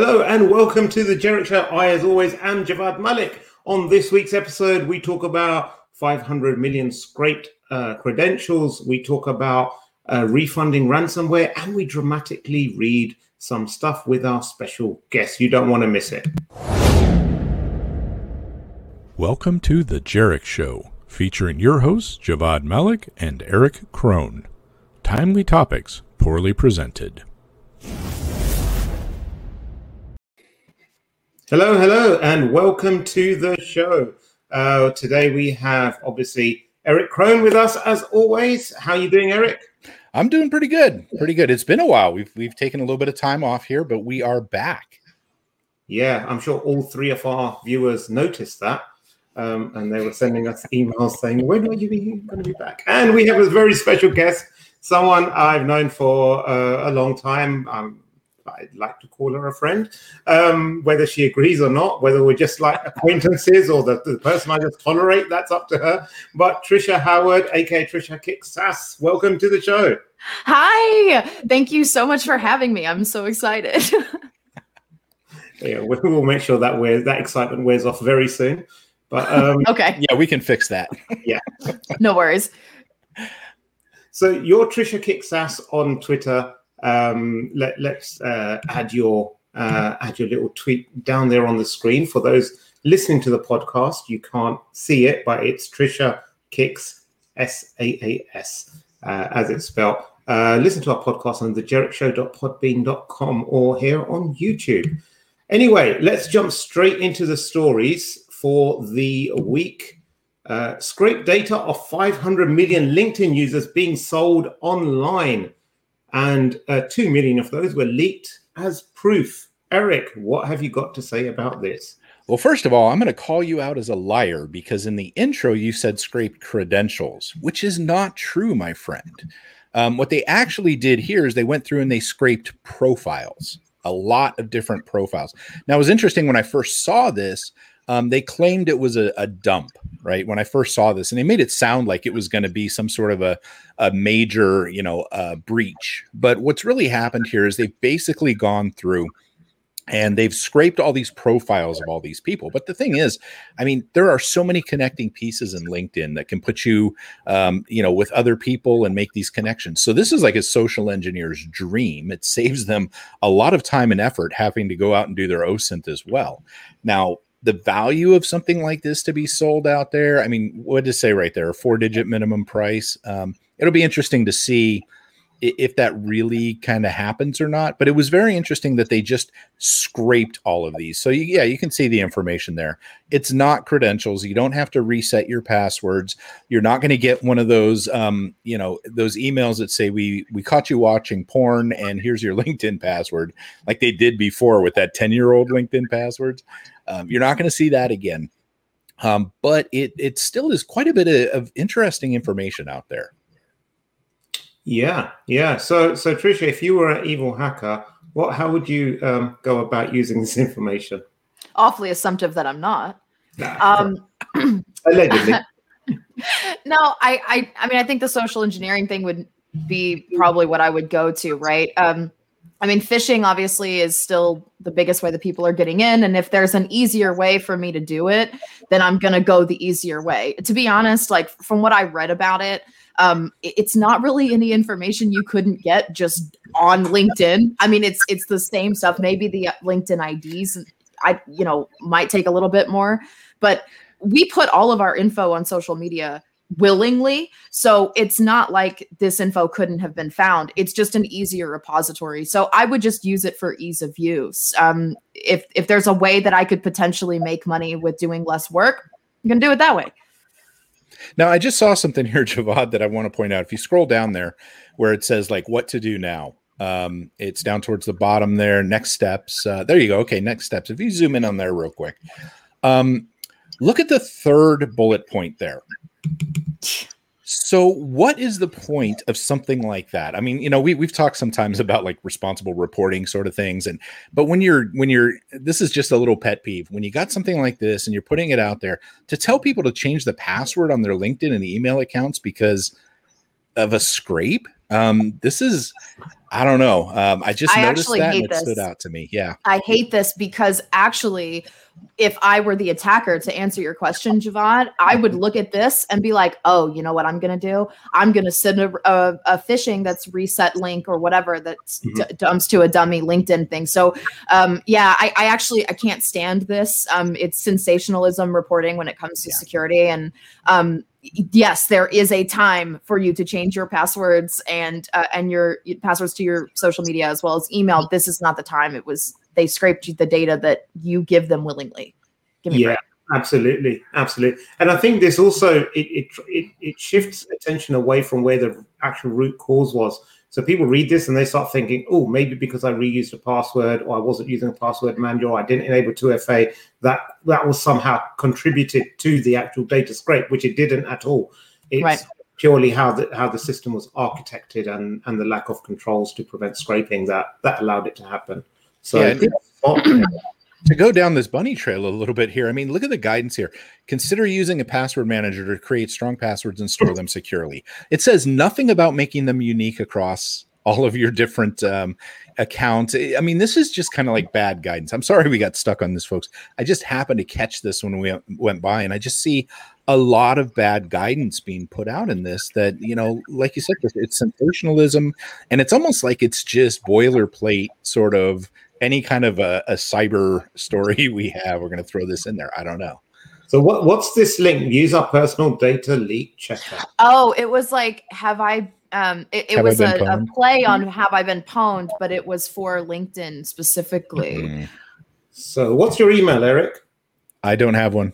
Hello and welcome to the Jerich Show. I, as always, am Javvad Malik. On this week's episode, we talk about 500 million scraped uh, credentials. We talk about uh, refunding ransomware, and we dramatically read some stuff with our special guest. You don't want to miss it. Welcome to the Jerich Show, featuring your hosts Javvad Malik and Erich Kron. Timely topics, poorly presented. Hello, hello, and welcome to the show. Uh, today we have obviously Erich Kron with us as always. How are you doing, Erich? I'm doing pretty good. Pretty good. It's been a while. We've we've taken a little bit of time off here, but we are back. Yeah, I'm sure all three of our viewers noticed that. Um, and they were sending us emails saying, When are you going to be back? And we have a very special guest, someone I've known for uh, a long time. Um, I'd like to call her a friend, um, whether she agrees or not, whether we're just like acquaintances or the, the person I just tolerate, that's up to her. But Tricia Howard, aka Tricia Kicks SaaS, welcome to the show. Hi, thank you so much for having me. I'm so excited. yeah, we will make sure that wears that excitement wears off very soon. But um, okay, yeah, we can fix that. yeah, no worries. So you're Tricia Kicks SaaS on Twitter um, let, us uh, add your uh, add your little tweet down there on the screen for those listening to the podcast. You can't see it, but it's Tricia Kicks S A A S uh, as it's spelled. Uh, listen to our podcast on thejerichshow.podbean.com or here on YouTube. Anyway, let's jump straight into the stories for the week. Uh, scrape data of 500 million LinkedIn users being sold online and uh, 2 million of those were leaked as proof. Erich, what have you got to say about this? Well, first of all, I'm going to call you out as a liar because in the intro you said scraped credentials, which is not true, my friend. Um, what they actually did here is they went through and they scraped profiles, a lot of different profiles. Now, it was interesting when I first saw this, um, they claimed it was a, a, dump, right? When I first saw this, and they made it sound like it was going to be some sort of a, a major, you know, uh, breach. But what's really happened here is they've basically gone through and they've scraped all these profiles of all these people. But the thing is, I mean, there are so many connecting pieces in LinkedIn that can put you, um, you know, with other people and make these connections. So this is like a social engineer's dream. It saves them a lot of time and effort having to go out and do their OSINT as well. Now, the value of something like this to be sold out there. I mean, what it say right there? A four digit minimum price. Um, it'll be interesting to see if that really kind of happens or not. But it was very interesting that they just scraped all of these. So yeah, you can see the information there. It's not credentials. You don't have to reset your passwords. You're not going to get one of those, um, you know, those emails that say we we caught you watching porn and here's your LinkedIn password, like they did before with that ten year old LinkedIn passwords. Um, you're not going to see that again. Um, but it it still is quite a bit of, of interesting information out there. Yeah, yeah. So, so Tricia, if you were an evil hacker, what? How would you um, go about using this information? Awfully assumptive that I'm not. Nah, um, allegedly. no, I, I, I mean, I think the social engineering thing would be probably what I would go to, right? Um, I mean, phishing obviously is still the biggest way that people are getting in. And if there's an easier way for me to do it, then I'm going to go the easier way. To be honest, like from what I read about it, um, it's not really any information you couldn't get just on LinkedIn. I mean, it's it's the same stuff. Maybe the uh, LinkedIn IDs, I you know, might take a little bit more, but we put all of our info on social media willingly. So it's not like this info couldn't have been found. It's just an easier repository. So I would just use it for ease of use. Um, if if there's a way that I could potentially make money with doing less work, I'm gonna do it that way. Now I just saw something here, Javvad, that I want to point out. If you scroll down there where it says like what to do now, um, it's down towards the bottom there. Next steps. Uh, there you go. Okay, next steps. If you zoom in on there real quick, um, look at the third bullet point there. So, what is the point of something like that? I mean, you know, we we've talked sometimes about like responsible reporting sort of things, and but when you're when you're this is just a little pet peeve when you got something like this and you're putting it out there to tell people to change the password on their LinkedIn and email accounts because of a scrape. Um, this is, I don't know. Um, I just I noticed that and it stood out to me. Yeah. I hate this because actually, if I were the attacker to answer your question, Javvad, I would look at this and be like, oh, you know what I'm going to do? I'm going to send a, a, a phishing that's reset link or whatever that Mhm. d- dumps to a dummy LinkedIn thing. So, um, yeah, I, I actually I can't stand this. Um, it's sensationalism reporting when it comes to Yeah. security, and um, yes, there is a time for you to change your passwords and uh, and your passwords to your social media as well as email. This is not the time. It was they scraped the data that you give them willingly. Give Yeah, absolutely, absolutely. And I think this also it, it it it shifts attention away from where the actual root cause was. So people read this and they start thinking, oh, maybe because I reused a password or I wasn't using a password manager or I didn't enable 2FA, that that was somehow contributed to the actual data scrape, which it didn't at all. It's Right. purely how the how the system was architected and and the lack of controls to prevent scraping that that allowed it to happen. So Yeah, and- to go down this bunny trail a little bit here, I mean, look at the guidance here. Consider using a password manager to create strong passwords and store them securely. It says nothing about making them unique across all of your different um, accounts. I mean, this is just kind of like bad guidance. I'm sorry we got stuck on this, folks. I just happened to catch this when we went by, and I just see a lot of bad guidance being put out in this that, you know, like you said, it's sensationalism, and it's almost like it's just boilerplate sort of any kind of a, a cyber story we have, we're going to throw this in there. I don't know. So what what's this link? Use our personal data leak checker. Oh, it was like, have I? Um, it, it was a, a play on have I been pwned, but it was for LinkedIn specifically. Mm, So what's your email, Erich? I don't have one.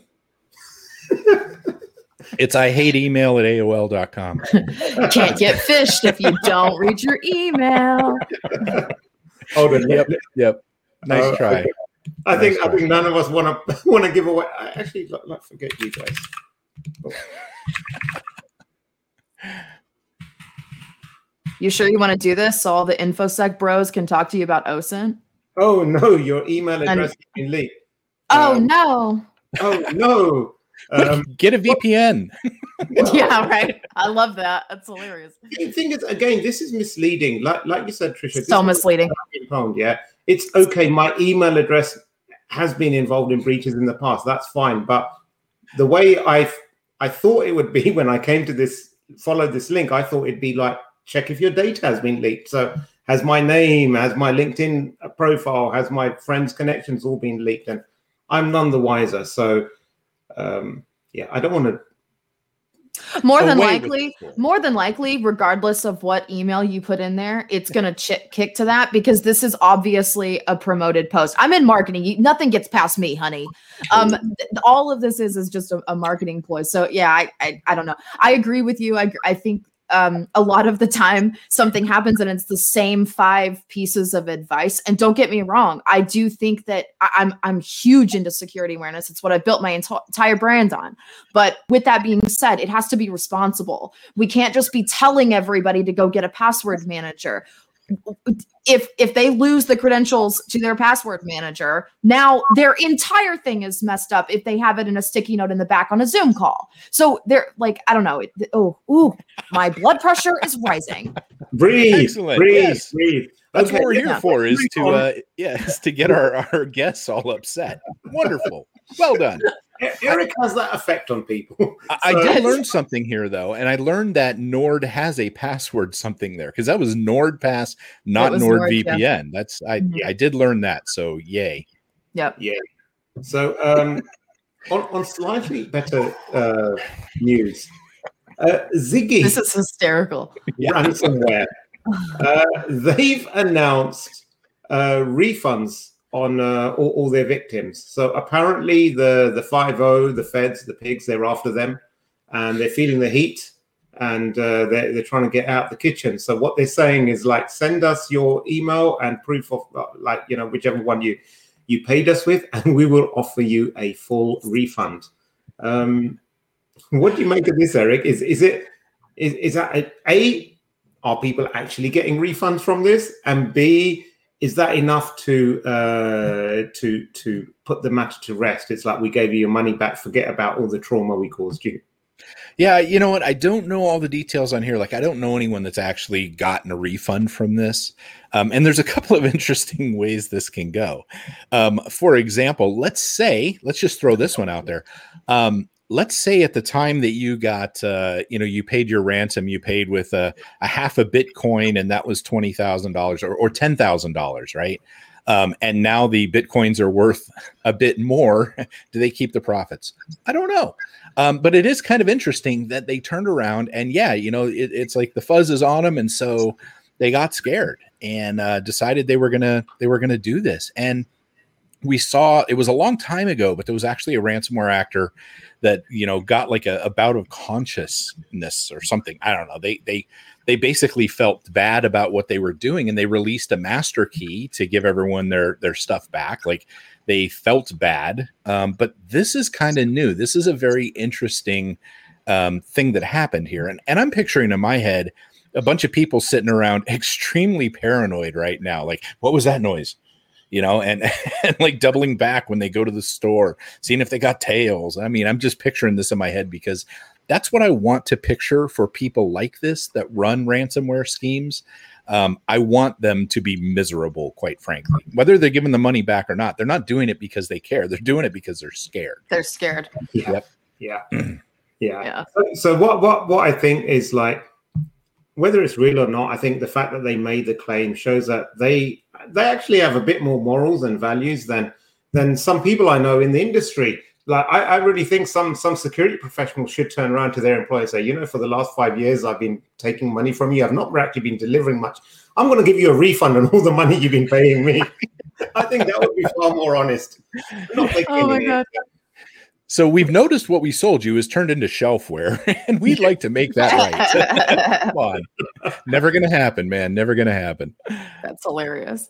it's I hate email at AOL.com. Can't get phished if you don't read your email. Hold on. Yep. Yep. Nice Oh, try. okay. I think Nice I think none of us want to want to give away. I actually let, let forget you guys. You sure you want to do this so all the infosec bros can talk to you about OSINT? Oh no, your email And- address has been leaked. Oh Um, no. Oh no. Um, Get a VPN. well, yeah, right. I love that. That's hilarious. The thing is, again, this is misleading. Like like you said, Tricia. this So misleading. been yeah. It's okay. My email address has been involved in breaches in the past. That's fine. But the way I I thought it would be when I came to this, follow this link, I thought it'd be like check if your data has been leaked. So has my name, has my LinkedIn profile, has my friends' connections all been leaked? And I'm none the wiser. So um, yeah, I don't want to. More than likely, more than likely, regardless of what email you put in there, it's gonna ch- kick to that because this is obviously a promoted post. I'm in marketing. You, nothing gets past me, honey. Um, th- all of this is is just a, a marketing ploy. So yeah, I, I I don't know. I agree with you. I I think um a lot of the time something happens and it's the same five pieces of advice. And don't get me wrong, I do think that I, I'm I'm huge into security awareness. It's what I built my enti- entire brand on. But with that being said, it has to be responsible. We can't just be telling everybody to go get a password manager. If if they lose the credentials to their password manager, now their entire thing is messed up if they have it in a sticky note in the back on a Zoom call. So they're like, I don't know. It, oh, ooh, my blood pressure is rising. Breathe, Excellent, breathe, yes. breathe. That's Okay, what we're here yeah. for is to on. uh yeah, is to get our, our guests all upset. Wonderful. Well done. Erich has that effect on people. I, I did learn something here though, and I learned that Nord has a password something there because that was NordPass, not was Nord, yeah. That's I Mhm. I did learn that. So yay. Yep. Yeah. So, um, on, on slightly better uh, news, uh, Ziggy This is hysterical. ransomware. Uh, they've announced uh, refunds on uh, all, all their victims. So apparently, the the five O, the feds, the pigs, they're after them, and they're feeling the heat, and uh, they're they're trying to get out the kitchen. So what they're saying is like, send us your email and proof of uh, like you know whichever one you you paid us with, and we will offer you a full refund. Um, what do you make of this, Erich? Is is it is is that a are people actually getting refunds from this, and b is that enough to uh, to to put the matter to rest? It's like we gave you your money back. Forget about all the trauma we caused you. Yeah, you know what? I don't know all the details on here. Like, I don't know anyone that's actually gotten a refund from this. Um, and there's a couple of interesting ways this can go. Um, for example, let's say, let's just throw this one out there. Um, let's say at the time that you got, uh, you know, you paid your ransom, you paid with a, a half a Bitcoin, and that was twenty thousand dollars or, or ten thousand dollars, right? Um, and now the bitcoins are worth a bit more. Do they keep the profits? I don't know. Um, but it is kind of interesting that they turned around and yeah, you know, it, it's like the fuzz is on them, and so they got scared and uh, decided they were gonna they were gonna do this. And we saw it was a long time ago, but there was actually a ransomware actor that you know got like a, a bout of consciousness or something. I don't know. They they they basically felt bad about what they were doing and they released a master key to give everyone their their stuff back like they felt bad um, but this is kind of new this is a very interesting um, thing that happened here and, and i'm picturing in my head a bunch of people sitting around extremely paranoid right now like what was that noise you know and, and like doubling back when they go to the store seeing if they got tails i mean i'm just picturing this in my head because that's what I want to picture for people like this that run ransomware schemes. Um, I want them to be miserable, quite frankly. Whether they're giving the money back or not, they're not doing it because they care. They're doing it because they're scared. They're scared. Yeah. Yep. Yeah. yeah. Yeah. So, so what what what I think is like whether it's real or not, I think the fact that they made the claim shows that they they actually have a bit more morals and values than than some people I know in the industry like I, I, really think some some security professionals should turn around to their employer and say, you know, for the last five years I've been taking money from you. I've not actually been delivering much. I'm going to give you a refund on all the money you've been paying me. I think that would be far more honest. oh my god. So we've noticed what we sold you is turned into shelfware, and we'd like to make that right. Come on, never gonna happen, man. Never gonna happen. That's hilarious.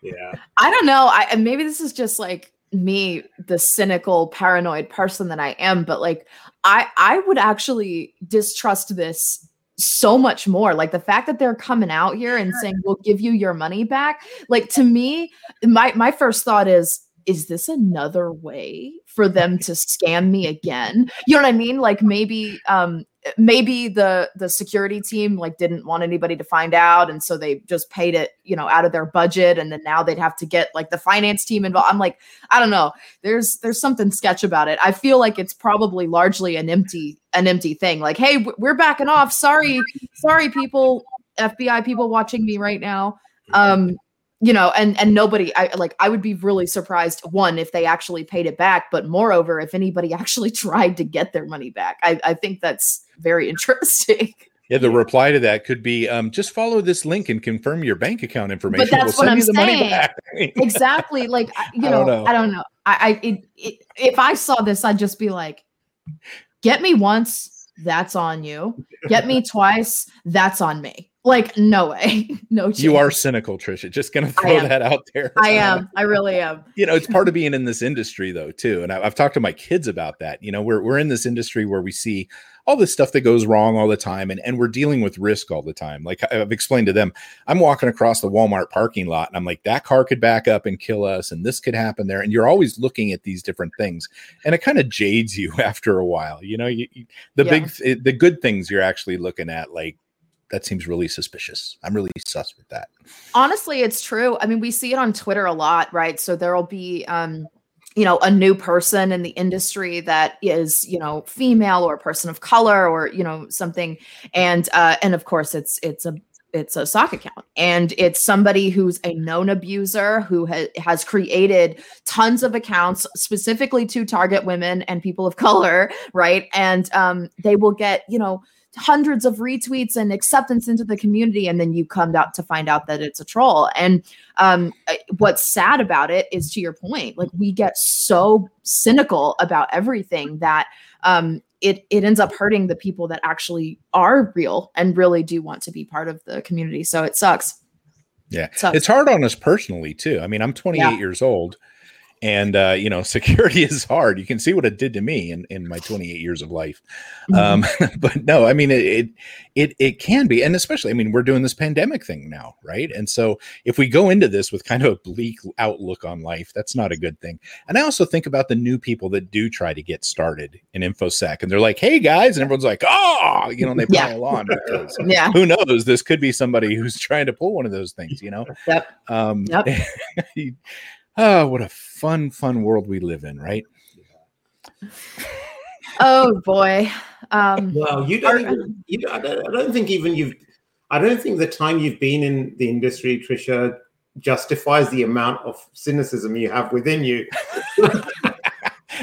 Yeah. I don't know. I maybe this is just like me the cynical paranoid person that i am but like i i would actually distrust this so much more like the fact that they're coming out here and saying we'll give you your money back like to me my my first thought is is this another way for them to scam me again? You know what i mean? Like maybe um maybe the the security team like didn't want anybody to find out and so they just paid it you know out of their budget and then now they'd have to get like the finance team involved i'm like i don't know. There's there's something sketch about it. I feel like it's probably largely an empty an empty thing. Like hey we're backing off. Sorry sorry people fbi people watching me right now. Um you know and and nobody i like i would be really surprised one if they actually paid it back but moreover if anybody actually tried to get their money back. I, I think that's very interesting. Yeah the reply to that could be um, just follow this link and confirm your bank account information. but that's we'll what i'm saying. exactly like you know i don't know. I, don't know. I, I it, it, if i saw this i'd just be like get me once that's on you. Get me twice that's on me like, no way. no chance. You are cynical, Tricia. Just going to throw that out there. I am. I really am. You know, it's part of being in this industry, though, too. And I, have talked to my kids about that. You know, we're, we're in this industry where we see all this stuff that goes wrong all the time and, and we're dealing with risk all the time. Like I've explained to them, I'm walking across the Walmart parking lot and I'm like, that car could back up and kill us, and this could happen there. And you're always looking at these different things. And it kind of jades you after a while. You know, you, the yeah. big, eh, the good things you're actually looking at, like that seems really suspicious. I'm really sus with that. Honestly, it's true. I mean, we see it on Twitter a lot, right? So there'll be um you know a new person in the industry that is you know female or a person of color or you know something and uh and of course it's it's a it's a sock account and it's somebody who's a known abuser who ha- has created tons of accounts specifically to target women and people of color right and um, they will get you know hundreds of retweets and acceptance into the community and then you come out to find out that it's a troll. And um, what's sad about it is to your point like we get so cynical about everything that um, it it ends up hurting the people that actually are real and really do want to be part of the community. So it sucks. Yeah. It sucks. it's hard on us personally too. I mean i'm 28 yeah. years old and uh, you know security is hard you can see what it did to me in, in my 28 years of life um, but no i mean it, it it it can be and especially i mean we're doing this pandemic thing now right and so if we go into this with kind of a bleak outlook on life that's not a good thing and i also think about the new people that do try to get started in infosec and they're like hey guys and everyone's like oh you know and they Yeah. pile on because Yeah. who knows this could be somebody who's trying to pull one of those things you know Yep. um Yep. Oh what a fun fun world we live in right Oh boy. Um, Well, you don't. Even, you I don't. I don't think even you've. I don't think the time you've been in the industry, Tricia, justifies the amount of cynicism you have within you.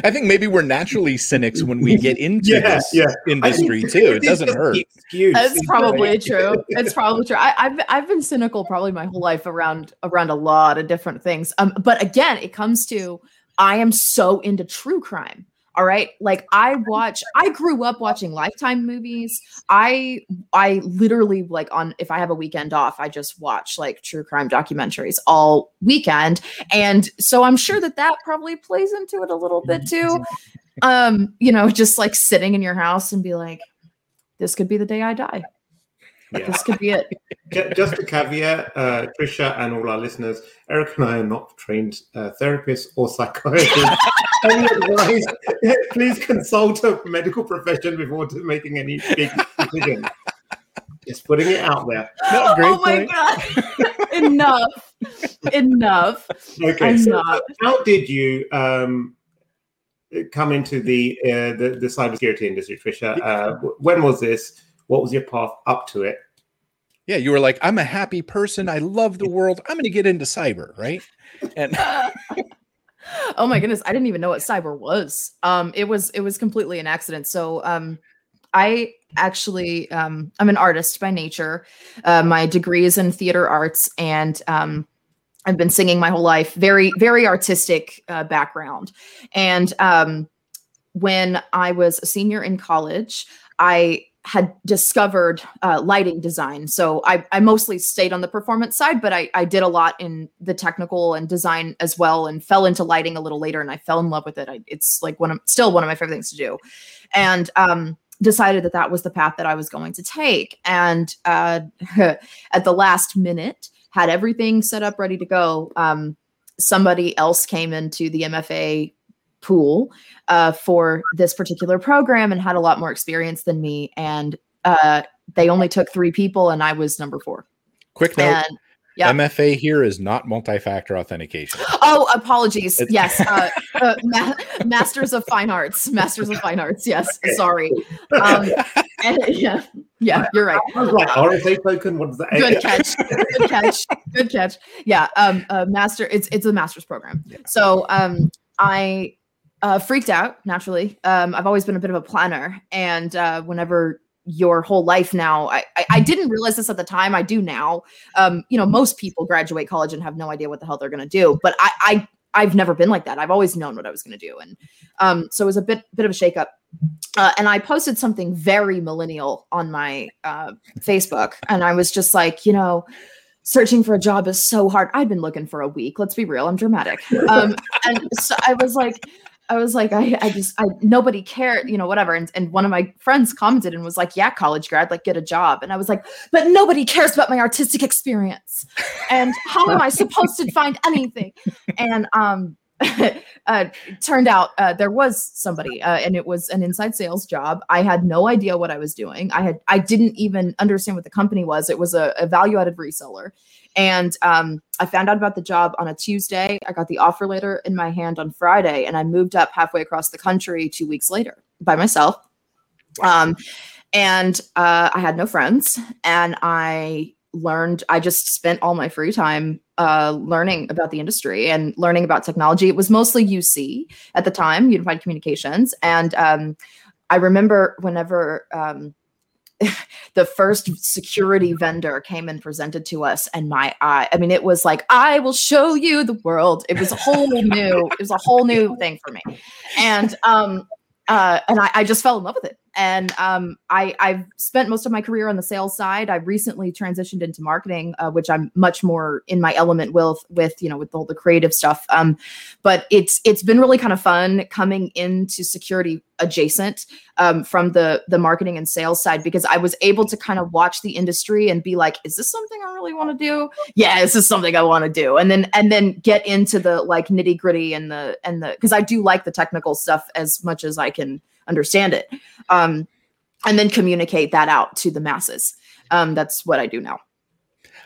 I think maybe we're naturally cynics when we get into Yeah, this yeah. industry think too. It doesn't hurt. the Excuse. That's probably true. It's probably true. I, I've I've been cynical probably my whole life around around a lot of different things. Um, but again, it comes to I am so into true crime. All right, like I watch. I grew up watching Lifetime movies. I I literally like on if I have a weekend off, I just watch like true crime documentaries all weekend, and so I'm sure that that probably plays into it a little bit too. Um, you know, just like sitting in your house and be like, this could be the day I die. Yeah. This could be it. Just a caveat, uh, Tricia and all our listeners, Erich and I are not trained uh, therapists or psychiatrists. any advice, please consult a medical profession before making any big decisions. Just putting it out there. No, great oh my point. god. Enough. Enough. Okay, I'm so how did you um, come into the, uh, the the cybersecurity industry, Tricia? Uh, when was this? What was your path up to it? Yeah, you were like, I'm a happy person. I love the world. I'm going to get into cyber, right? And oh my goodness, I didn't even know what cyber was. Um it was it was completely an accident. So um I actually um I'm an artist by nature. Uh, my degree is in theater arts and um I've been singing my whole life. Very very artistic uh, background. And um when I was a senior in college, I had discovered uh, lighting design. So I, I mostly stayed on the performance side, but I, I did a lot in the technical and design as well, and fell into lighting a little later. And I fell in love with it. I, it's like one of still one of my favorite things to do, and um, decided that that was the path that I was going to take. And uh, at the last minute, had everything set up ready to go. Um, somebody else came into the MFA pool uh, for this particular program and had a lot more experience than me. And uh, they only took three people, and I was number four. quick note And yeah. MFA here is not multi factor authentication. oh, apologies. It's- yes, uh, uh, ma- Masters of Fine Arts. Masters of Fine Arts. Yes, sorry. Um, and- yeah, yeah, you're right. I was like, RSA token. What does that? Good catch. Good catch. Good catch. Yeah. Um. Uh, master. It's it's a master's program. So um, I uh, freaked out naturally. Um, I've always been a bit of a planner, and uh, whenever your whole life now, I, I I didn't realize this at the time. I do now. Um, you know, most people graduate college and have no idea what the hell they're going to do, but I I I've never been like that. I've always known what I was going to do, and um, so it was a bit bit of a shakeup. Uh, and I posted something very millennial on my uh, Facebook, and I was just like, you know, searching for a job is so hard. I've been looking for a week. Let's be real. I'm dramatic. Um, and so I was like, I was like, I, I just, I, nobody cared, you know, whatever. And, and one of my friends commented and was like, yeah, college grad, like get a job. And I was like, but nobody cares about my artistic experience. And how am I supposed to find anything? And, um, uh, turned out uh, there was somebody uh, and it was an inside sales job. I had no idea what i was doing. I had i didn't even understand what the company was. It was a, a value added reseller. And um, i found out about the job on a tuesday. I got the offer letter in my hand on friday and i moved up halfway across the country two weeks later by myself. Um, and uh, i had no friends and i learned i just spent all my free time uh, learning about the industry and learning about technology. It was mostly uc at the time unified communications. And um, i remember whenever um, the first security vendor came and presented to us and my eye i mean it was like i will show you the world. It was a whole new it was a whole new thing for me. And um uh, and I, I just fell in love with it and um, I, I've spent most of my career on the sales side. I've recently transitioned into marketing, uh, which I'm much more in my element with, with you know, with all the creative stuff. Um, but it's it's been really kind of fun coming into security adjacent um, from the the marketing and sales side because I was able to kind of watch the industry and be like, is this something I really want to do? Yeah, this is something I want to do, and then and then get into the like nitty gritty and the and the because I do like the technical stuff as much as I can understand it, um, and then communicate that out to the masses. Um, that's what I do now.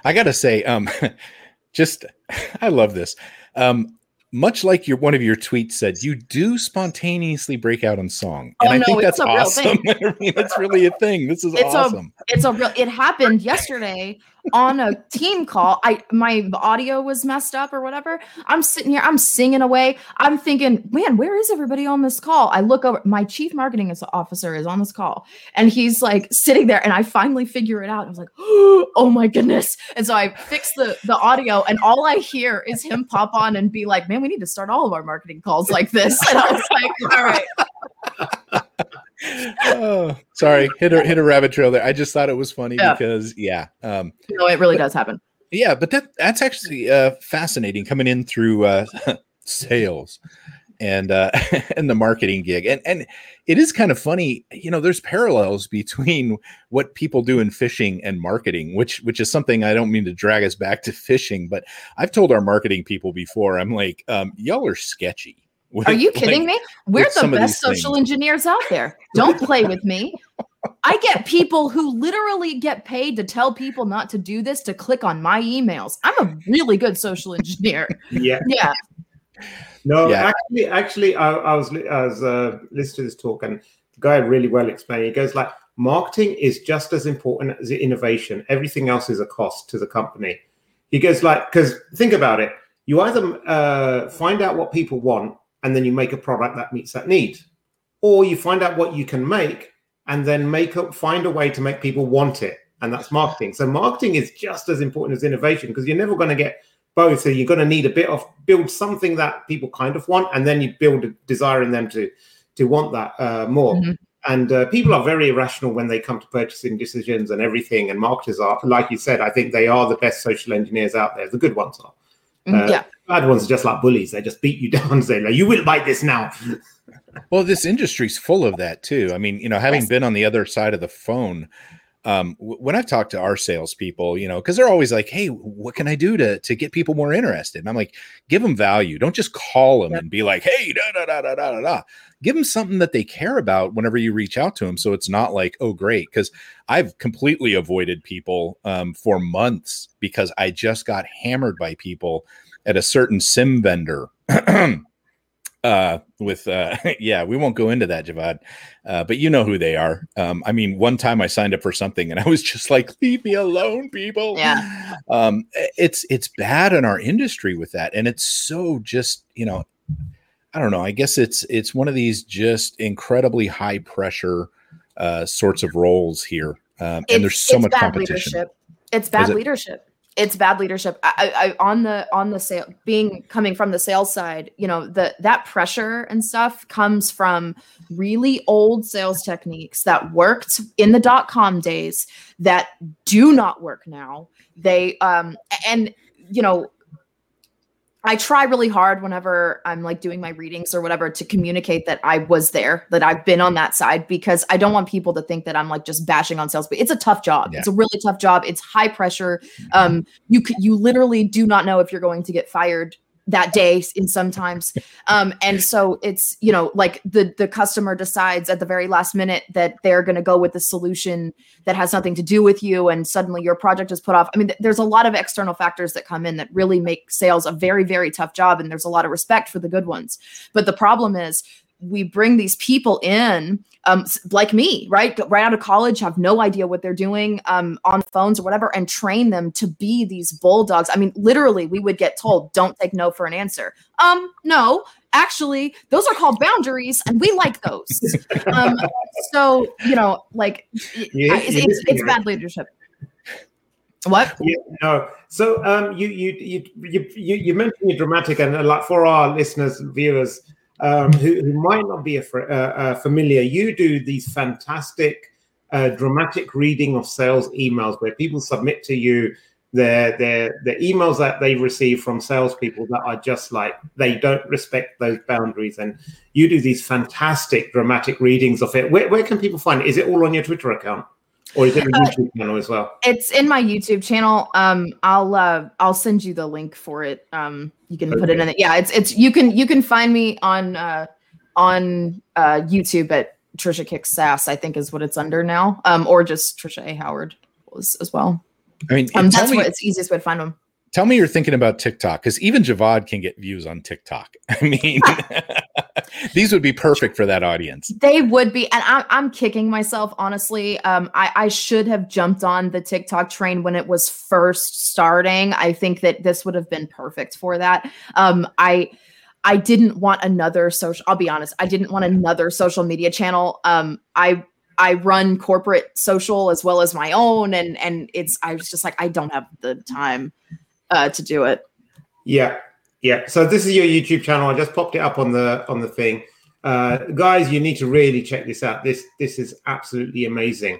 I gotta say, um, just I love this. Um, much like your one of your tweets said, you do spontaneously break out in song, and Oh, I no, think that's awesome. I mean, that's really a thing. This is It's a- awesome. it's a real it happened yesterday on a team call i my audio was messed up or whatever i'm sitting here i'm singing away. I'm thinking man where is everybody on this call? I look over my chief marketing officer is on this call and he's like sitting there and i finally figure it out. I was like oh my goodness. And so i fix the the audio and all i hear is him pop on and be like man we need to start all of our marketing calls like this. And i was like all right oh, sorry, hit a hit a rabbit trail there. I just thought it was funny Yeah. because yeah, um, no it really does happen yeah, but that that's actually uh, fascinating coming in through uh, sales and uh, and the marketing gig, and and it is kind of funny. You know, there's parallels between what people do in phishing and marketing, which which is something I don't mean to drag us back to phishing, but I've told our marketing people before. I'm like, um, y'all are sketchy. With, Are you like, kidding me? We're the best social things. engineers out there. Don't play with me. I get people who literally get paid to tell people not to do this to click on my emails. I'm a really good social engineer. Yeah. Yeah. No, Yeah. actually, actually, I, I was li- I was uh, listening to this talk, and the guy really well explained. He goes like, marketing is just as important as innovation. Everything else is a cost to the company. He goes like, because think about it. You either uh, find out what people want, and then you make a product that meets that need, or you find out what you can make, and then make up find a way to make people want it, and that's marketing. So marketing is just as important as innovation because you're never going to get both. So you're going to need a bit of build something that people kind of want, and then you build a desire in them to to want that uh, more. Mhm. And uh, people are very irrational when they come to purchasing decisions and everything. And marketers are, like you said, I think they are the best social engineers out there. The good ones are. Mm, Uh, yeah. Bad ones are just like bullies. They just beat you down and say, like, "You will buy this now." Well, this industry's full of that too. I mean, you know, having Yes. been on the other side of the phone, um, w- when I've talked to our salespeople, you know, because they're always like, "Hey, what can I do to to get people more interested?" And I'm like, "Give them value. Don't just call them Yep. and be like, hey, da da da da da da da." Give them something that they care about whenever you reach out to them, so it's not like, "Oh, great," because I've completely avoided people um, for months because I just got hammered by people at a certain SIEM vendor. uh with uh yeah we won't go into that javvad uh but you know who they are um i mean one time i signed up for something and i was just like leave me alone people Yeah. um it's it's bad in our industry with that and it's so just you know i don't know i guess it's it's one of these just incredibly high pressure uh sorts of roles here um and there's so much competition Leadership. It's bad it? leadership. It's bad leadership. I, I, on the on the sale being coming from the sales side, you know, the that pressure and stuff comes from really old sales techniques that worked in the dot com days that do not work now. They um and you know I try really hard whenever I'm like doing my readings or whatever to communicate that I was there, that I've been on that side because I don't want people to think that I'm like just bashing on sales. But it's a tough job. Yeah. It's a really tough job. It's high pressure. Um, you you literally do not know if you're going to get fired that day in sometimes. Um and so it's you know like the the customer decides at the very last minute that they're going to go with the solution that has nothing to do with you and suddenly your project is put off. I mean th- there's a lot of external factors that come in that really make sales a very very tough job and there's a lot of respect for the good ones. But the problem is we bring these people in um, like me right? Right out of college have no idea what they're doing um, on phones or whatever and train them to be these bulldogs. I mean literally we would get told don't take no for an answer. Um no actually those are called boundaries and we like those. Um so you know like y- You- I- it's, you it's, it's bad leadership. What? Yeah, no. So um, you, you you you you you mentioned you're dramatic, and uh, like for our listeners, viewers, um, who, who might not be uh, uh, familiar, you do these fantastic uh, dramatic reading of sales emails where people submit to you their their the emails that they receive from salespeople that are just like they don't respect those boundaries, and you do these fantastic dramatic readings of it. Where, where can people find it? Is it all on your Twitter account? Or is it a uh, YouTube uh, channel as well? It's in my YouTube channel. Um, I'll uh, I'll send you the link for it. Um, you can okay. put it in it. Yeah, it's it's you can you can find me on uh, on uh, YouTube at Tricia Kicks SaaS. I think is what it's under now. Um, or just Tricia A Howard as, as well. I mean, um, that's me, what it's easiest way to find them. Tell me you're thinking about TikTok because even Javvad can get views on TikTok. I mean, these would be perfect for that audience. They would be, and I, am kicking myself honestly. Um, I, I should have jumped on the TikTok train when it was first starting. I think that this would have been perfect for that. Um, I. I didn't want another social. I'll be honest. I didn't want another social media channel. Um, I I run corporate social as well as my own, and and it's I was just like I don't have the time uh, to do it. Yeah, yeah. So this is your YouTube channel. I just popped it up on the on the thing. Uh, guys, you need to really check this out. This this is absolutely amazing.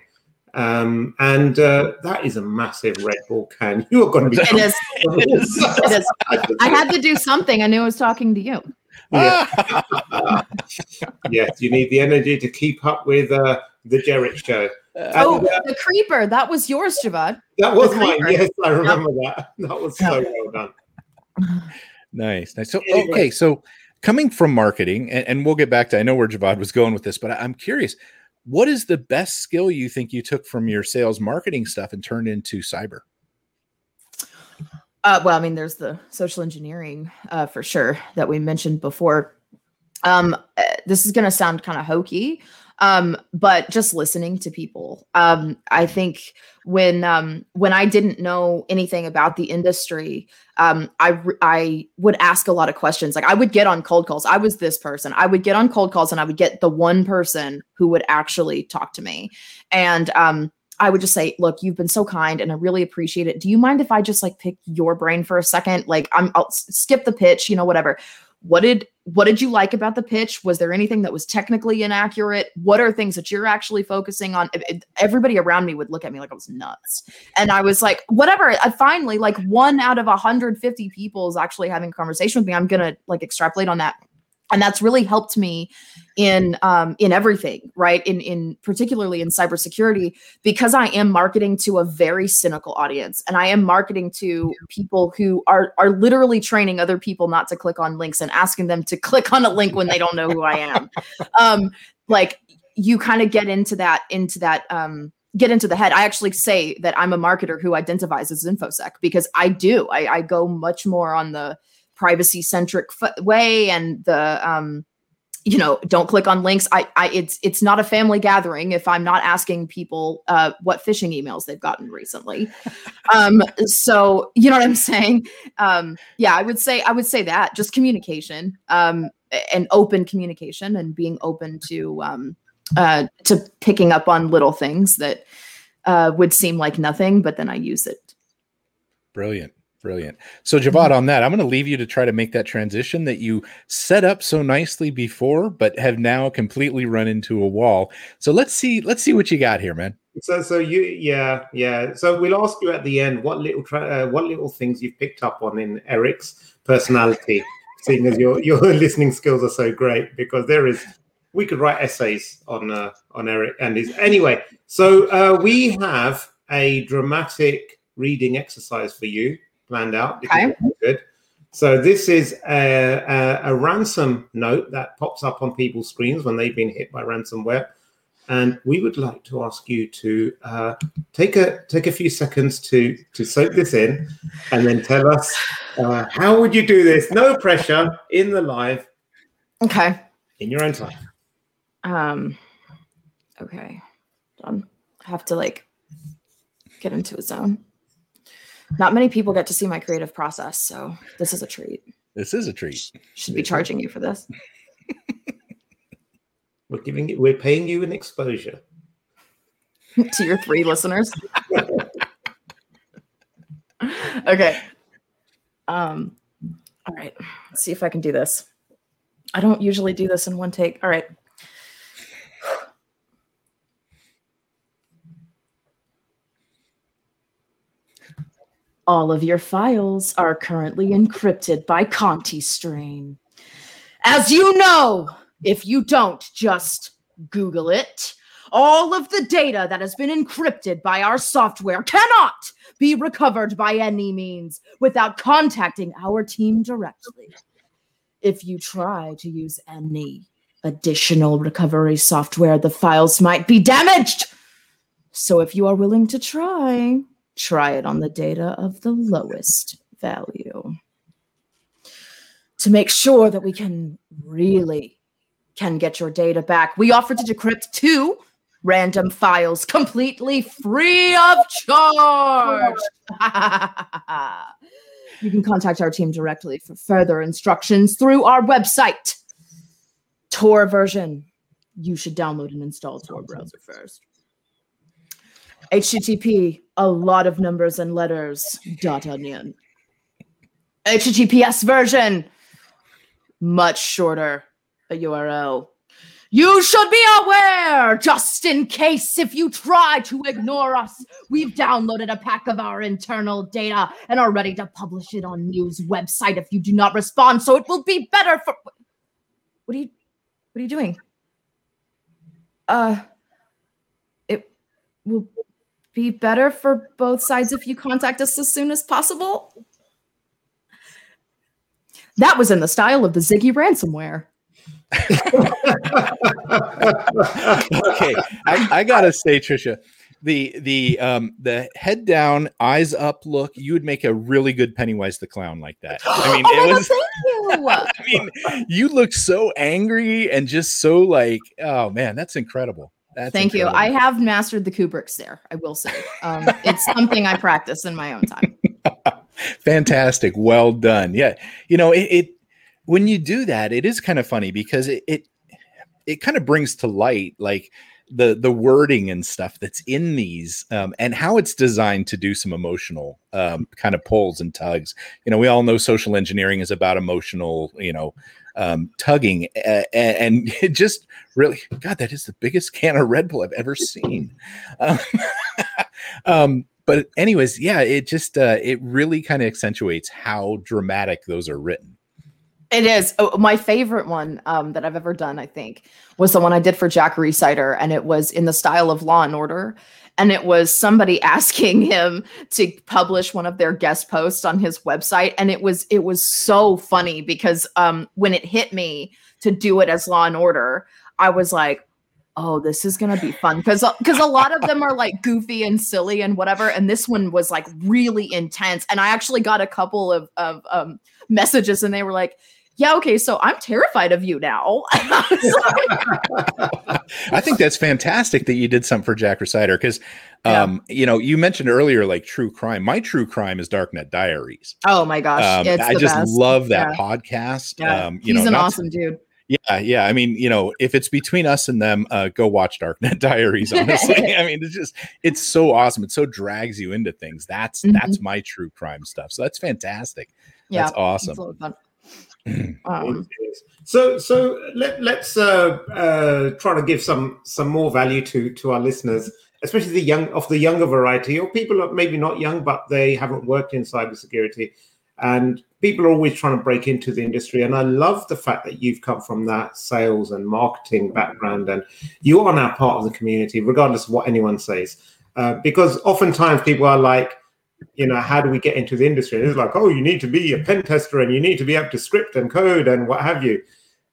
Um, and uh, that is a massive Red Bull can. You are going to be. It is. it is. I had to do something. I knew I was talking to you. Yeah. yes, you need the energy to keep up with uh, the Jerich show. Oh, uh, the creeper. That was yours, Javvad. That was mine. Yes, I remember that. That was so well done. Nice, nice. So, okay, so coming from marketing, and, and, we'll get back to. I know where Javvad was going with this, but I'm curious. What is the best skill you think you took from your sales marketing stuff and turned into cyber? Uh, well, I mean, there's the social engineering uh, for sure that we mentioned before. Um, uh, this is going to sound kind of hokey, um, but just listening to people. Um, I think when um, when I didn't know anything about the industry, um, I I would ask a lot of questions. Like I would get on cold calls. I was this person. I would get on cold calls, and I would get the one person who would actually talk to me, and um, I would just say, look, you've been so kind and I really appreciate it. Do you mind if I just like pick your brain for a second? Like I'm I'll skip the pitch, you know, whatever what did what did you like about the pitch? Was there anything that was technically inaccurate? What are things that you're actually focusing on? Everybody around me would look at me like i was nuts. And i was like whatever. I finally like one out of 150 people is actually having a conversation with me. I'm gonna like extrapolate on that and that's really helped me in um, in everything right in in particularly in cybersecurity because i am marketing to a very cynical audience and i am marketing to people who are are literally training other people not to click on links and asking them to click on a link when they don't know who i am um, like you kind of get into that into that um, get into the head. I actually say that I'm a marketer who identifies as infosec because I do. I, I go much more on the privacy centric f- way and the um you know don't click on links. I, I it's it's not a family gathering if i'm not asking people uh what phishing emails they've gotten recently. Um so you know what i'm saying? Um yeah i would say i would say that just communication um and open communication and being open to um uh to picking up on little things that uh would seem like nothing but then i use it. Brilliant Brilliant. So Javvad, on that, I'm going to leave you to try to make that transition that you set up so nicely before, but have now completely run into a wall. So let's see, let's see what you got here, man. So, so you, yeah, yeah. So we'll ask you at the end what little, tra- uh, what little things you've picked up on in Erich's personality, seeing as your your listening skills are so great. Because there is, we could write essays on uh, on Erich and his. Anyway, so uh, we have a dramatic reading exercise for you planned out. Okay. Good. So this is a, a, a, ransom note that pops up on people's screens when they've been hit by ransomware, and we would like to ask you to uh, take a take a few seconds to to soak this in, and then tell us uh, how would you do this? No pressure in the live. Okay. In your own time. Um. Okay. Done. I have to like get into a zone. Not many people get to see my creative process, so this is a treat. This is a treat. Should be charging you for this. we're giving you, we're paying you an exposure to your three listeners. okay. Um. All right. Let's see if I can do this. I don't usually do this in one take. All right. All of your files are currently encrypted by Conti Strain. As you know, if you don't, just Google it. All of the data that has been encrypted by our software cannot be recovered by any means without contacting our team directly. If you try to use any additional recovery software, the files might be damaged. So if you are willing to try, try it on the data of the lowest value. To make sure that we can really can get your data back, we offer to decrypt two random files completely free of charge. you can contact our team directly for further instructions through our website. Tor version. You should download and install Tor browser first. HTTP, a lot of numbers and letters, dot onion. HTTPS version, much shorter, a URL. You should be aware, just in case if you try to ignore us, we've downloaded a pack of our internal data and are ready to publish it on news website if you do not respond. So it will be better for. What are you? What are you doing? Uh, it will be better for both sides if you contact us as soon as possible. That was in the style of the Ziggy ransomware. okay, I, I, gotta say, Tricia, the the um the head down, eyes up look, you would make a really good Pennywise the clown like that. I mean, oh it was. God, I mean, you look so angry and just so like, oh man, that's incredible. That's Thank incredible. you. I have mastered the Kubrick stare. I will say, um, it's something I practice in my own time. Fantastic. Well done. Yeah. You know, it, it when you do that, it is kind of funny because it it, it kind of brings to light like the the wording and stuff that's in these um, and how it's designed to do some emotional um, kind of pulls and tugs. You know, we all know social engineering is about emotional, you know, um, tugging, uh, and it just really, God, that is the biggest can of Red Bull I've ever seen. Um, um, but anyways, yeah, it just uh, it really kind of accentuates how dramatic those are written. It is oh, my favorite one um, that I've ever done. I think was the one I did for Jack Rhysider, and it was in the style of Law and Order, and it was somebody asking him to publish one of their guest posts on his website, and it was it was so funny because um, when it hit me to do it as Law and Order, I was like, oh this is gonna be fun. Because because a lot of them are like goofy and silly and whatever. And this one was like really intense. And i actually got a couple of of um, messages and they were like yeah, okay, so I'm terrified of you now. I think that's fantastic that you did something for Jack Rhysider because, um, yeah. you know, you mentioned earlier like true crime. My true crime is Darknet Diaries. Oh my gosh, um, I just best. love that yeah. podcast. Yeah. Um, you He's know, an awesome dude. Yeah, yeah. I mean, you know, if it's between us and them, uh, go watch Darknet Diaries. Honestly, I mean, it's just it's so awesome. It so drags you into things. That's mm-hmm. that's my true crime stuff. So that's fantastic. Yeah, that's awesome. Um, so, so let, let's uh, uh, try to give some some more value to to our listeners, especially the young of the younger variety, or people are maybe not young but they haven't worked in cybersecurity, and people are always trying to break into the industry. And I love the fact that you've come from that sales and marketing background, and you are now part of the community, regardless of what anyone says. Uh, because oftentimes people are like, you know, how do we get into the industry? And it's like, oh, you need to be a pen tester and you need to be up to script and code and what have you.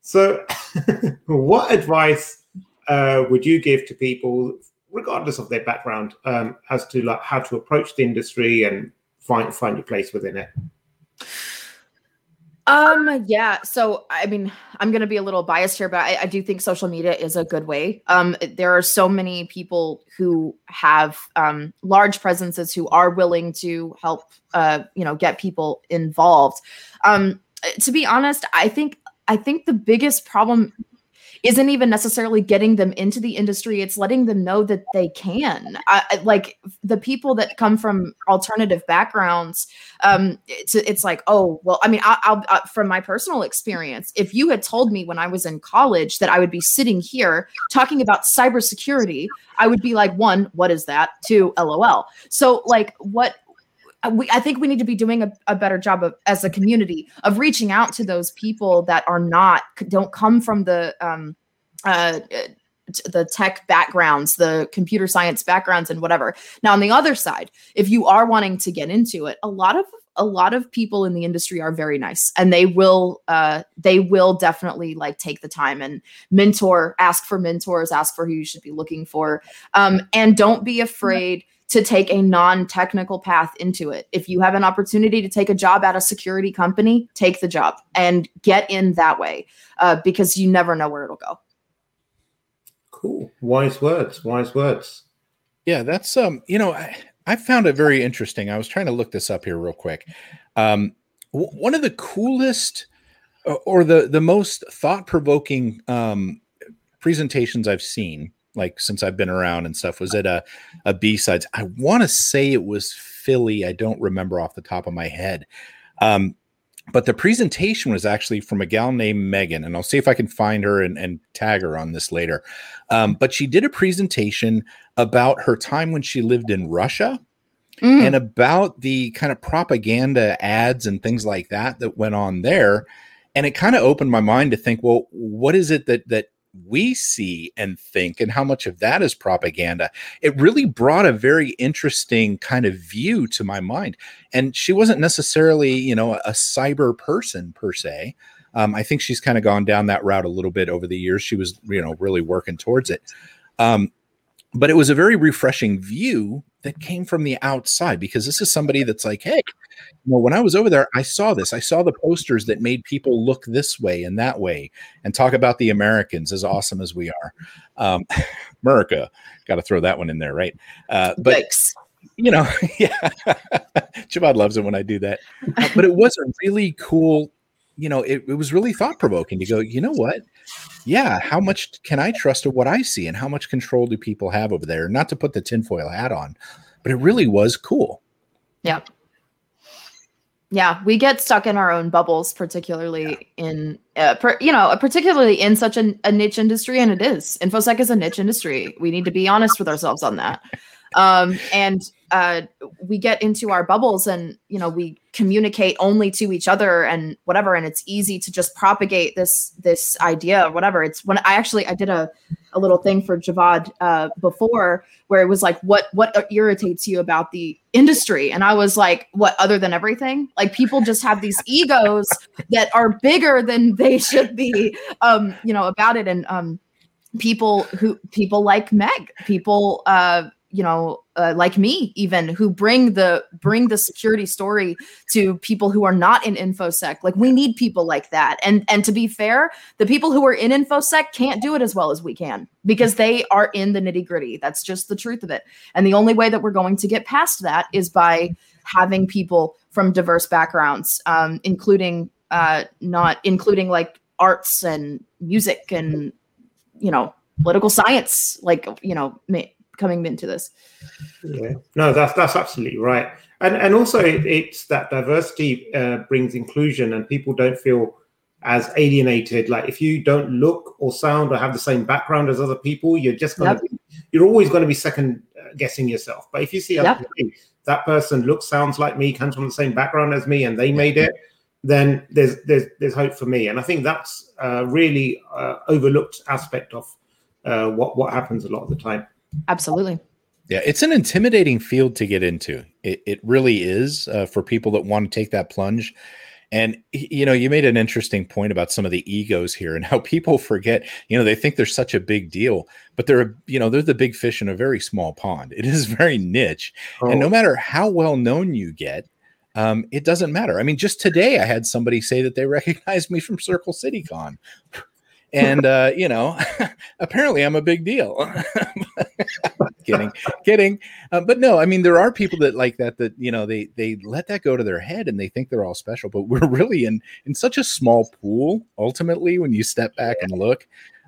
So, what advice uh, would you give to people, regardless of their background, um, as to like how to approach the industry and find find your place within it? Um, yeah. So, I mean, I'm going to be a little biased here, but I, I, do think social media is a good way. Um, there are so many people who have um, large presences who are willing to help, uh, you know, get people involved. Um, to be honest, I think I think the biggest problem isn't even necessarily getting them into the industry it's letting them know that they can. I, like the people that come from alternative backgrounds um it's, it's like oh well i mean I, will uh, from my personal experience if you had told me when i was in college that i would be sitting here talking about cybersecurity i would be like one what is that? Two lol. So like what we, I think we need to be doing a, a better job of as a community of reaching out to those people that are not don't come from the um, uh, the tech backgrounds, the computer science backgrounds, and whatever. Now, on the other side, if you are wanting to get into it, a lot of a lot of people in the industry are very nice, and they will uh, they will definitely like take the time and mentor, ask for mentors, ask for who you should be looking for, um, and don't be afraid. To take a non-technical path into it. If you have an opportunity to take a job at a security company, take the job and get in that way uh, because you never know where it'll go. Cool. Wise words. Wise words. Yeah, that's um, you know, I, I found it very interesting. I was trying to look this up here real quick. Um, w- one of the coolest uh, or the the most thought provoking um, presentations I've seen like since I've been around and stuff was it a a BSides. I want to say it was Philly. I don't remember off the top of my head. Um, but the presentation was actually from a gal named Megan, and I'll see if I can find her and, and tag her on this later. Um, but she did a presentation about her time when she lived in Russia mm. and about the kind of propaganda ads and things like that that went on there. And it kind of opened my mind to think, well, what is it that that we see and think and how much of that is propaganda it really brought a very interesting kind of view to my mind. And she wasn't necessarily you know a cyber person per se. Um, i think she's kind of gone down that route a little bit over the years. She was you know really working towards it. Um, but it was a very refreshing view that came from the outside because this is somebody that's like hey you know, when I was over there, I saw this. I saw the posters that made people look this way and that way and talk about the Americans as awesome as we are. Um, America, got to throw that one in there, right? Uh, but Thanks. you know, yeah, Javvad loves it when I do that. Uh, but it was a really cool. You know, it, it was really thought provoking to go. You know what? Yeah, how much can I trust of what I see, and how much control do people have over there? Not to put the tinfoil hat on, but it really was cool. Yeah. yeah we get stuck in our own bubbles particularly yeah. in uh, per, you know particularly in such a, a, niche industry and it is infosec is a niche industry we need to be honest with ourselves on that um, and uh, we get into our bubbles and you know we communicate only to each other and whatever and it's easy to just propagate this this idea or whatever. It's when i actually i did a, a little thing for Javvad uh, before where it was like what what irritates you about the industry? And i was like what other than everything? Like people just have these egos that are bigger than they should be um you know about it. And um people who people like meg people uh you know uh, like me even who bring the bring the security story to people who are not in infosec. Like we need people like that. And and to be fair the people who are in infosec can't do it as well as we can because they are in the nitty gritty. That's just the truth of it. And the only way that we're going to get past that is by having people from diverse backgrounds um, including uh, not including like arts and music and you know political science like you know coming into this. Yeah, no, that's that's absolutely right, and and also it, it's that diversity uh, brings inclusion, and people don't feel as alienated. Like if you don't look or sound or have the same background as other people, you're just gonna yep. be, you're always going to be second uh, guessing yourself. But if you see yep. that person looks, sounds like me, comes from the same background as me, and they made it. Then there's there's there's hope for me, and I think that's a really uh, overlooked aspect of uh, what what happens a lot of the time. Absolutely. Yeah, it's an intimidating field to get into. It, it really is uh, for people that want to take that plunge. And you know, you made an interesting point about some of the egos here and how people forget. You know, they think they're such a big deal, but they're you know they're the big fish in a very small pond. It is very niche, oh. and no oh. matter how well known you get, um, it doesn't matter. I mean, just today I had somebody say that they recognized me from Circle City Con and uh, you know, apparently I'm a big deal. kidding, kidding. Uh, but no, I mean there are people that like that. That you know they they let that go to their head and they think they're all special. But we're really in in such a small pool. Ultimately, when you step back and look,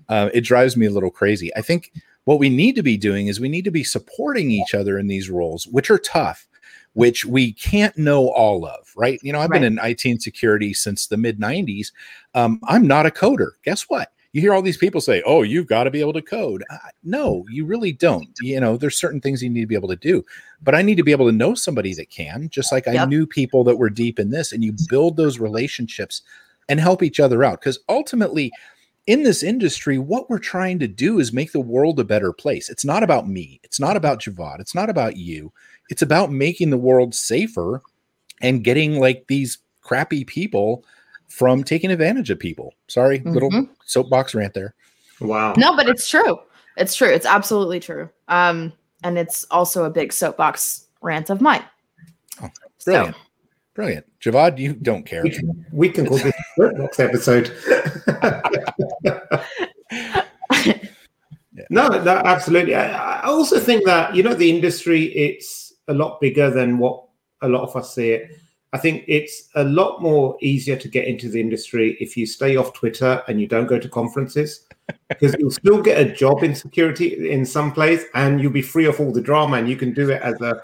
uh, it drives me a little crazy. I think what we need to be doing is we need to be supporting each other in these roles, which are tough, which we can't know all of, right? You know, I've right. been in IT and security since the mid 90s. Um, I'm not a coder. Guess what? You hear all these people say, "Oh, you've got to be able to code." Uh, no, you really don't. You know, there's certain things you need to be able to do, but I need to be able to know somebody that can, just like yep. I knew people that were deep in this, and you build those relationships and help each other out because ultimately in this industry, what we're trying to do is make the world a better place. It's not about me. It's not about Javvad. It's not about you. It's about making the world safer and getting like these crappy people from taking advantage of people. Sorry, mm-hmm. little soapbox rant there. Wow. No, but it's true. It's true. It's absolutely true. Um, and it's also a big soapbox rant of mine. Oh, brilliant. So, Brilliant. Javvad, you don't care. We can, we can call this box episode. no, no, absolutely. I, I, also think that, you know, the industry, it's a lot bigger than what a lot of us see it. I think it's a lot more easier to get into the industry if you stay off Twitter and you don't go to conferences because you'll still get a job in security in some place and you'll be free of all the drama and you can do it as a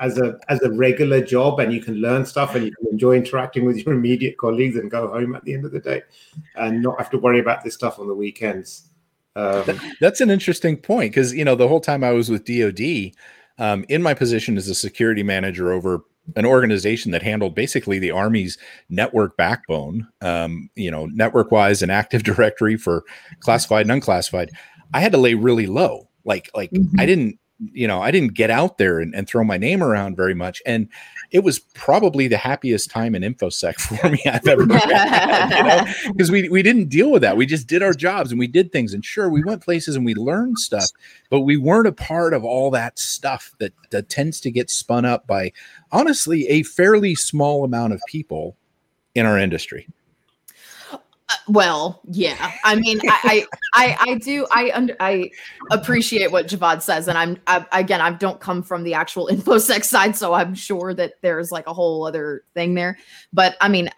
as a as a regular job and you can learn stuff and you can enjoy interacting with your immediate colleagues and go home at the end of the day and not have to worry about this stuff on the weekends um, that's an interesting point because you know the whole time i was with dod um, in my position as a security manager over an organization that handled basically the army's network backbone um, you know network wise and active directory for classified and unclassified i had to lay really low like like mm-hmm. i didn't you know, I didn't get out there and, and, throw my name around very much. And it was probably the happiest time in InfoSec for me I've ever had, because you know? we, we didn't deal with that. We just did our jobs and we did things. And sure, we went places and we learned stuff, but we weren't a part of all that stuff that, that tends to get spun up by honestly a fairly small amount of people in our industry. Uh, well, yeah. I mean, I, I, I, do, I, under, I appreciate what Javvad says, and I'm, I, again, I don't come from the actual infosec side, so I'm sure that there's like a whole other thing there. But I mean,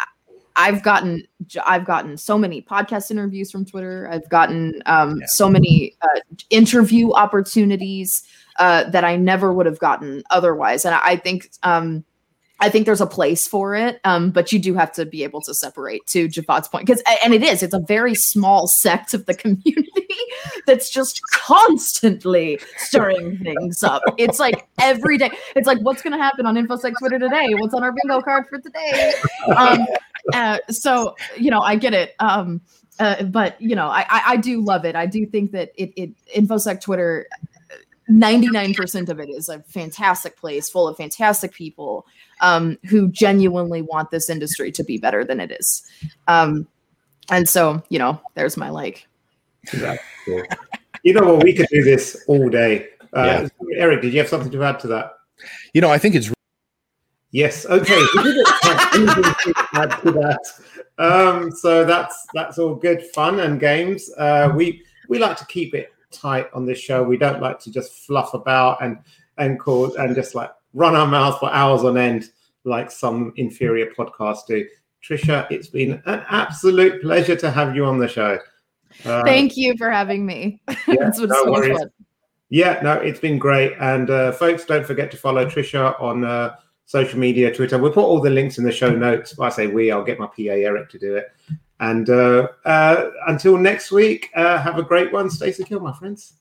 I've gotten, I've gotten so many podcast interviews from Twitter. I've gotten um, yeah. so many uh, interview opportunities uh, that I never would have gotten otherwise, and I, I think. Um, I think there's a place for it, um, but you do have to be able to separate to Javvad's point because, and it is, it's a very small sect of the community that's just constantly stirring things up. It's like every day. It's like, what's going to happen on InfoSec Twitter today? What's on our bingo card for today? Um, uh, so, you know, I get it. Um, uh, but you know, I, I, I do love it. I do think that it, it InfoSec Twitter 99% of it is a fantastic place full of fantastic people um, who genuinely want this industry to be better than it is. Um, and so, you know, there's my like. Cool. you know what? We could do this all day. Uh, yeah. Erich, did you have something to add to that? You know, I think it's. Yes. Okay. that. Um, so that's that's all good fun and games. Uh, we we like to keep it tight on this show. We don't like to just fluff about and and cause and just like run our mouth for hours on end like some inferior podcasts do. Tricia, it's been an absolute pleasure to have you on the show. Uh, Thank you for having me. Yeah, no so worries. Fun. Yeah, no, it's been great. And uh, folks, don't forget to follow Tricia on uh, social media, Twitter. We'll put all the links in the show notes. I say we, I'll get my PA Erich to do it. And uh, uh, until next week, uh, have a great one. Stay secure, my friends.